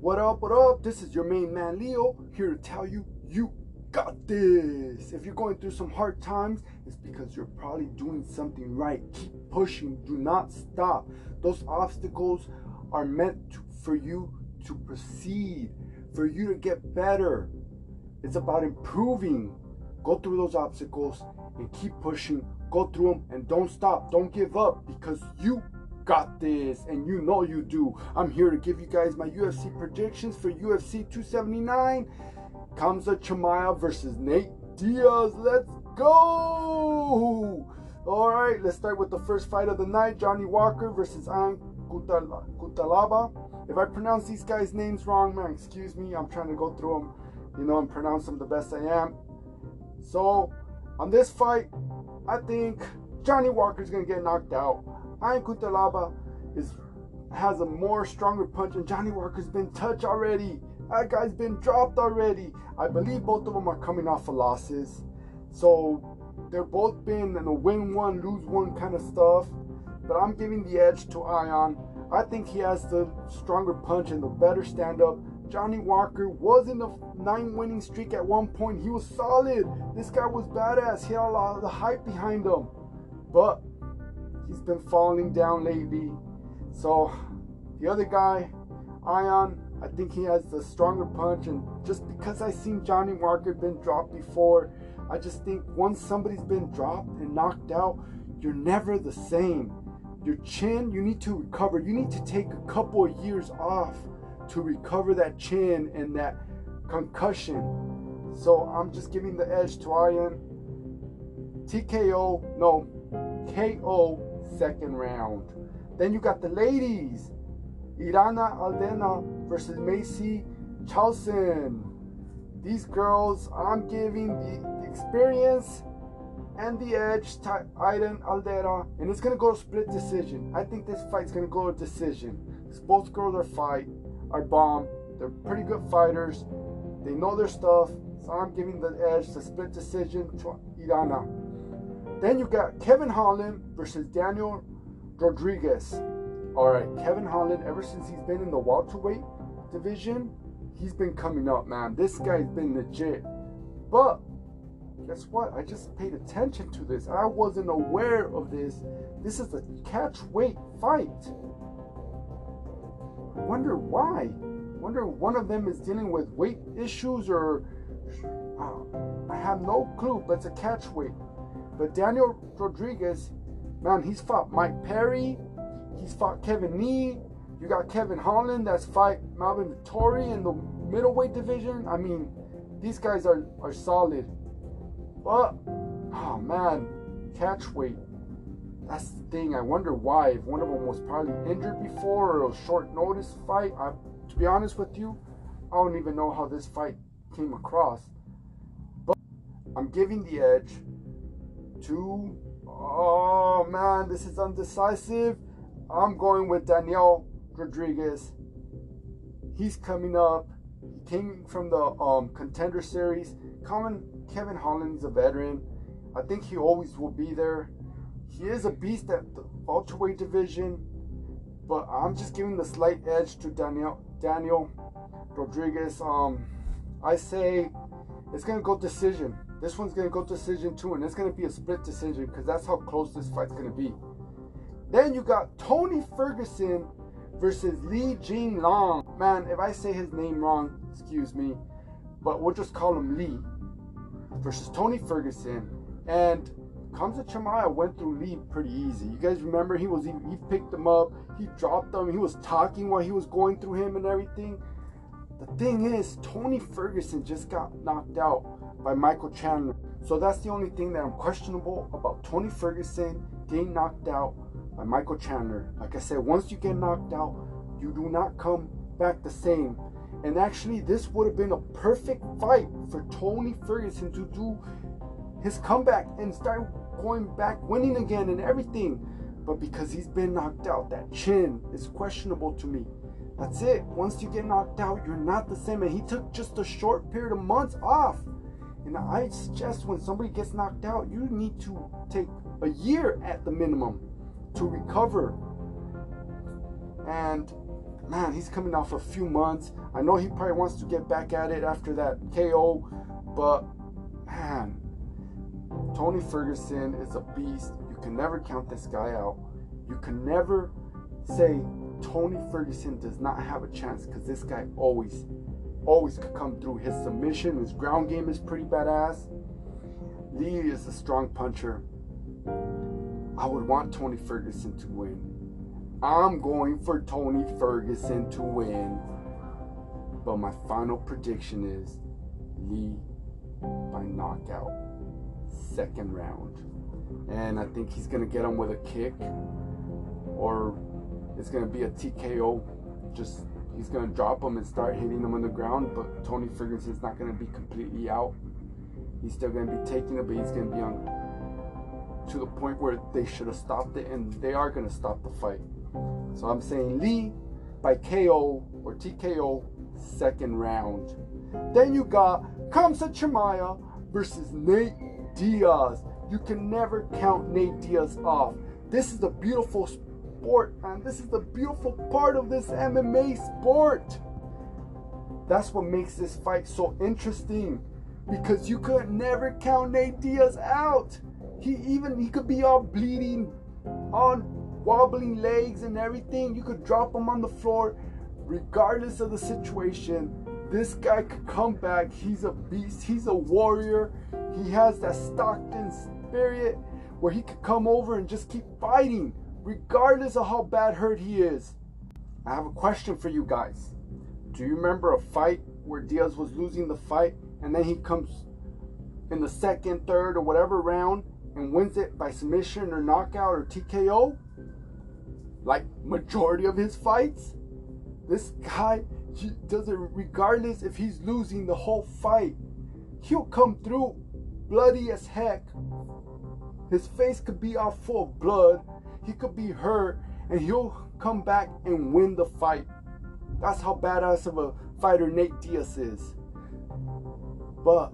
What up, what up? This is your main man Leo here to tell you you got this. If you're going through some hard times, it's because you're probably doing something right. Keep pushing, do not stop. Those obstacles are meant to, for you to proceed, for you to get better. It's about improving. Go through those obstacles and keep pushing. Go through them and don't stop. Don't give up because you got this and you know you do. I'm here to give you guys my UFC predictions for UFC 279. Khamzat Chimaev versus Nate Diaz. Let's go! All right, let's start with the first fight of the night Johnny Walker versus Ion Cutelaba. If I pronounce these guys' names wrong, man, excuse me. I'm trying to go through them, you know, and pronounce them the best I am. So, on this fight, I think Johnny Walker's to get knocked out. Ion Cutelaba is has a more stronger punch, and Johnny Walker's been touched already. That guy's been dropped already. I believe both of them are coming off of losses. So they're both been in a win one, lose one kind of stuff. But I'm giving the edge to Ion. I think he has the stronger punch and the better stand up. Johnny Walker was in the nine winning streak at one point. He was solid. This guy was badass. He had a lot of the hype behind him. But he's been falling down lately. So the other guy, Ion, I think he has the stronger punch, and just because I seen Johnny Walker been dropped before, I just think once somebody's been dropped and knocked out, you're never the same. Your chin, you need to recover. You need to take a couple of years off to recover that chin and that concussion. So I'm just giving the edge to Ion. TKO, no, KO second round. Then you got the ladies. Irene Aldana versus Macy Chiasson. These girls, I'm giving the experience and the edge to Irene Aldana, and it's gonna go split decision. I think this fight's gonna go a decision. Because both girls are fight, are bomb. They're pretty good fighters. They know their stuff, so I'm giving the edge to split decision to Irana. Then you got Kevin Holland versus Daniel Rodriguez. All right, Kevin Holland, ever since he's been in the welterweight division, he's been coming up, man. This guy's been legit. But guess what? I just paid attention to this. I wasn't aware of this. This is a catch weight fight. I wonder why. I wonder one of them is dealing with weight issues or uh, I have no clue, but it's a catch weight. But Daniel Rodriguez, man, he's fought Mike Perry, He's fought Kevin Lee. You got Kevin Holland that's fight Marvin Vettori in the middleweight division. I mean, these guys are, are solid. But, oh man, catch weight. That's the thing. I wonder why. If one of them was probably injured before or a short notice fight. I, to be honest with you, I don't even know how this fight came across. But I'm giving the edge to. Oh man, this is undecisive. I'm going with Daniel Rodriguez. He's coming up. He came from the um, contender series. Common Kevin Holland is a veteran. I think he always will be there. He is a beast at the welterweight division, but I'm just giving the slight edge to Daniel Daniel Rodriguez. Um, I say it's gonna go decision. This one's gonna go to decision two, and it's gonna be a split decision because that's how close this fight's gonna be. Then you got Tony Ferguson versus Li Jingliang. Man, if I say his name wrong, excuse me, but we'll just call him Lee versus Tony Ferguson. And Khamzat Chimaev went through Lee pretty easy. You guys remember he was he, he picked him up, he dropped him, he was talking while he was going through him and everything. The thing is, Tony Ferguson just got knocked out by Michael Chandler. So that's the only thing that I'm questionable about Tony Ferguson getting knocked out by Michael Chandler. Like I said, once you get knocked out, you do not come back the same. And actually, this would have been a perfect fight for Tony Ferguson to do his comeback and start going back winning again and everything. But because he's been knocked out, that chin is questionable to me. That's it. Once you get knocked out, you're not the same. And he took just a short period of months off. And I suggest when somebody gets knocked out, you need to take a year at the minimum to recover. And man, he's coming off a few months. I know he probably wants to get back at it after that KO, but man, Tony Ferguson is a beast. You can never count this guy out. You can never say Tony Ferguson does not have a chance because this guy always, always could come through. His submission, his ground game is pretty badass. Lee is a strong puncher. I would want Tony Ferguson to win. I'm going for Tony Ferguson to win. But my final prediction is Lee by knockout. Second round. And I think he's going to get him with a kick. Or it's going to be a TKO. Just he's to drop him and start hitting him on the ground. But Tony Ferguson's not to be completely out. He's still to be taking it, but he's to be on to the point where they should have stopped it, and they are to stop the fight. So I'm saying Lee by KO or TKO second round. Then you got Khamzat Chimaev versus Nate Diaz. You can never count Nate Diaz off. This is a beautiful sport, man. This is the beautiful part of this MMA sport. That's what makes this fight so interesting because you could never count Nate Diaz out. He even he could be all bleeding, on wobbling legs and everything. You could drop him on the floor, regardless of the situation. This guy could come back. He's a beast. He's a warrior. He has that Stockton spirit where he could come over and just keep fighting, regardless of how bad hurt he is. I have a question for you guys. Do you remember a fight where Diaz was losing the fight and then he comes in the second, third, or whatever round and wins it by submission or knockout or TKO, like majority of his fights, this guy does it regardless if he's losing the whole fight. He'll come through bloody as heck. His face could be all full of blood. He could be hurt, and he'll come back and win the fight. That's how badass of a fighter Nate Diaz is. But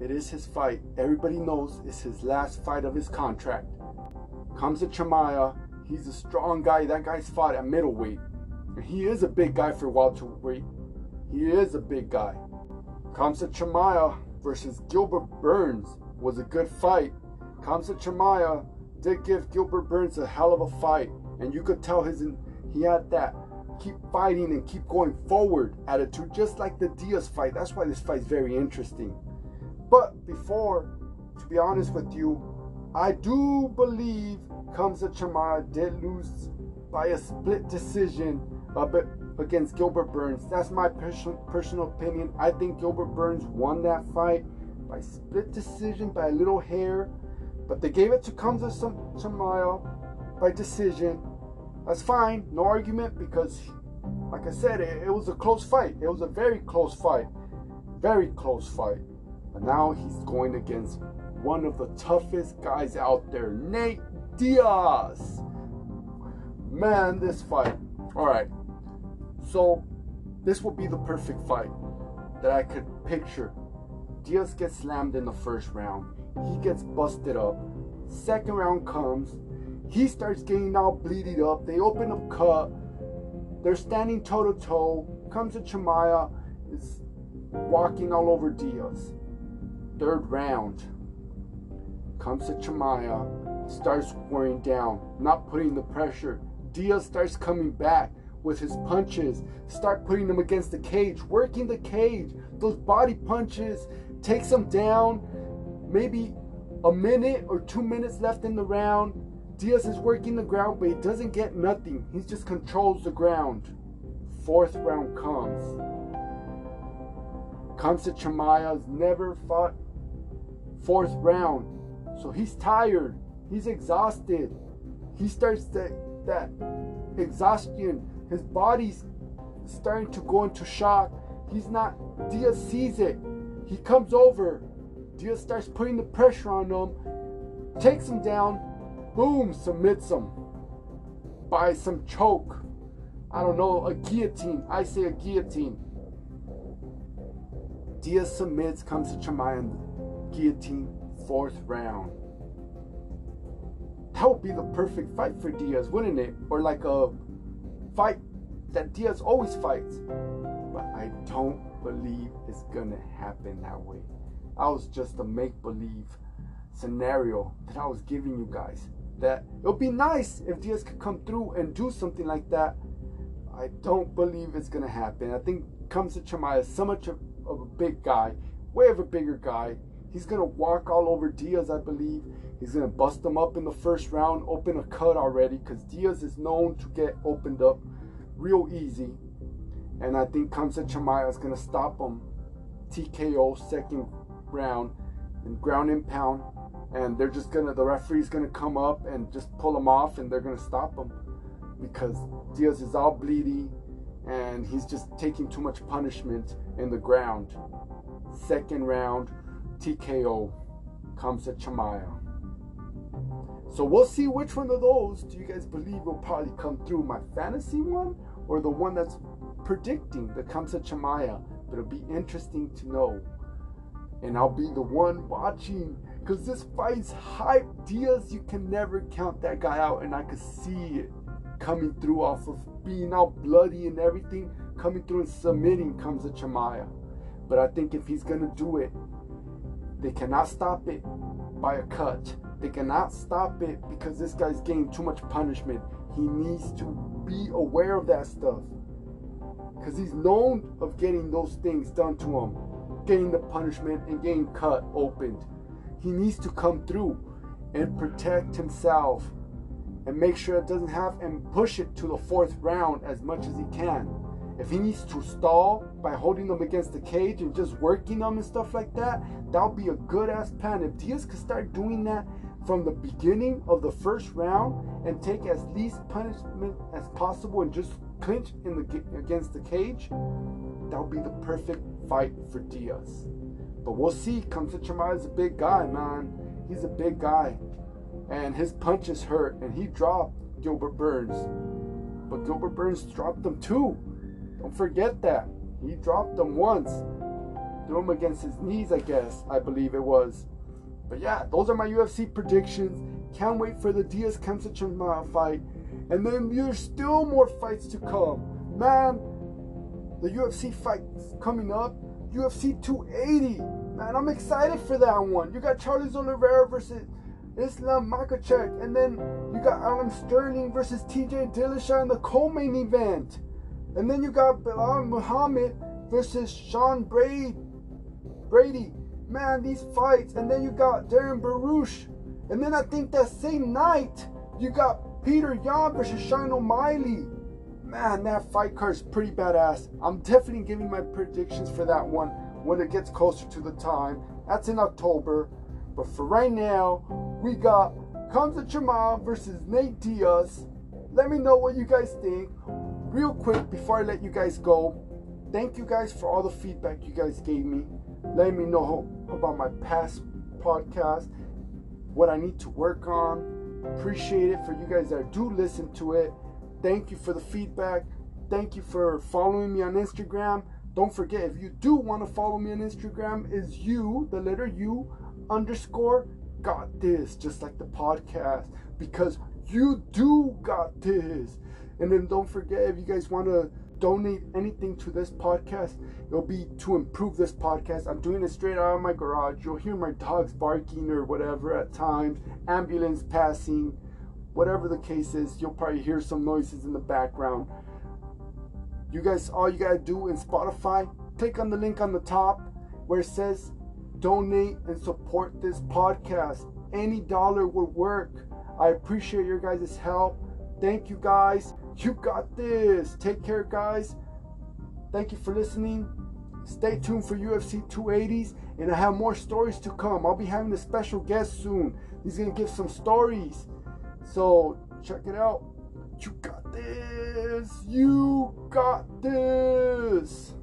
it is his fight. Everybody knows it's his last fight of his contract. Khamzat Chimaev. He's a strong guy. That guy's fought at middleweight. And he is a big guy for welterweight. He is a big guy. Khamzat Chimaev versus Gilbert Burns was a good fight. Khamzat Chimaev did give Gilbert Burns a hell of a fight. And you could tell his he had that keep fighting and keep going forward attitude, just like the Diaz fight. That's why this fight is very interesting. But before, to be honest with you, I do believe Khamzat Chimaev did lose by a split decision against Gilbert Burns. That's my personal opinion. I think Gilbert Burns won that fight by split decision by a little hair, but they gave it to Khamzat Chimaev by decision. That's fine, no argument because, like I said, it, it was a close fight. It was a very close fight, very close fight. But now he's going against one of the toughest guys out there, Nate Diaz. Man, this fight. All right. So, this will be the perfect fight that I could picture. Diaz gets slammed in the first round. He gets busted up. Second round comes. He starts getting all bleeded up. They open up cut. They're standing toe to toe. Khamzat Chimaev. Is walking all over Diaz third round, Khamzat Chimaev, starts wearing down, not putting the pressure. Diaz starts coming back with his punches, start putting them against the cage, working the cage. Those body punches takes him down. Maybe a minute or two minutes left in the round. Diaz is working the ground, but he doesn't get nothing. He just controls the ground. Fourth round comes. Khamzat Chimaev's never fought fourth round. So he's tired. He's exhausted. He starts that that exhaustion. His body's starting to go into shock. He's not. Diaz sees it. He comes over. Diaz starts putting the pressure on him. Takes him down. Boom! Submits him by some choke. I don't know, a guillotine. I say a guillotine. Diaz submits, Khamzat Chimaev guillotine fourth round. That would be the perfect fight for Diaz, wouldn't it? Or like a fight that Diaz always fights. But I don't believe it's gonna happen that way. I was just a make believe scenario that I was giving you guys. That it would be nice if Diaz could come through and do something like that. I don't believe it's gonna happen. I think Khamzat Chimaev is so much of, of a big guy, way of a bigger guy. He's gonna walk all over Diaz, I believe. He's gonna bust him up in the first round, open a cut already, because Diaz is known to get opened up real easy. And I think Khamzat Chimaev is gonna stop him. TKO second round and ground and pound. And they're just gonna the referee's gonna come up and just pull him off and they're gonna stop him because Diaz is all bleeding and he's just taking too much punishment in the ground. Second round, TKO Khamzat Chimaev. So we'll see which one of those do you guys believe will probably come through. My fantasy one or the one that's predicting the Khamzat Chimaev. But it'll be interesting to know. And I'll be the one watching because this fight's hype. Diaz, you can never count that guy out, and I could see it coming through off of being all bloody and everything, coming through and submitting Khamzat Chimaev. But I think if he's gonna do it, they cannot stop it by a cut. They cannot stop it because this guy's getting too much punishment. He needs to be aware of that stuff. Because he's known of getting those things done to him. Getting the punishment and getting cut opened. He needs to come through and protect himself and make sure it doesn't have and push it to the fourth round as much as he can. If he needs to stall by holding them against the cage and just working them and stuff like that, that'll be a good ass plan. If Diaz could start doing that from the beginning of the first round and take as least punishment as possible and just clinch in the against the cage, that'll be the perfect fight for Diaz. But we'll see. Khamzat is a big guy, man. He's a big guy and his punches hurt, and he dropped Gilbert Burns. But Gilbert Burns dropped him too. Don't forget that. He dropped him once. Threw him against his knees, I guess. I believe it was. But yeah, those are my UFC predictions. Can't wait for the Diaz Khamzat fight. And then there's still more fights to come. Man, the UFC fight coming up. UFC 280. Man, I'm excited for that one. You got Charles Oliveira versus Islam Makhachev, and then you got Alan Sterling versus TJ Dillashaw in the co-main event, and then you got Belal Muhammad versus Sean Brady. Brady, man, these fights, and then you got Darren Baruch, and then I think that same night you got Peter Yan versus Sean O'Malley. Man, that fight card is pretty badass. I'm definitely giving my predictions for that one when it gets closer to the time. That's in October. But for right now, we got Khamzat Chimaev versus Nate Diaz. Let me know what you guys think. Real quick before I let you guys go, thank you guys for all the feedback you guys gave me. Let me know about my past podcast, what I need to work on. Appreciate it for you guys that do listen to it. Thank you for the feedback. Thank you for following me on Instagram. Don't forget, if you do want to follow me on Instagram, is you, the letter U, underscore got this, just like the podcast, because you do got this. And then don't forget if you guys want to donate anything to this podcast, it'll be to improve this podcast. I'm doing it straight out of my garage. You'll hear my dogs barking or whatever at times, ambulance passing, whatever the case is. You'll probably hear some noises in the background. You guys, all you gotta do in Spotify, click on the link on the top where it says donate and support this podcast. Any dollar would work. I appreciate your guys' help. Thank you guys. You got this. Take care, guys. Thank you for listening. Stay tuned for UFC 280s, and I have more stories to come. I'll be having a special guest soon. He's gonna give some stories. So check it out. You got this. You got this.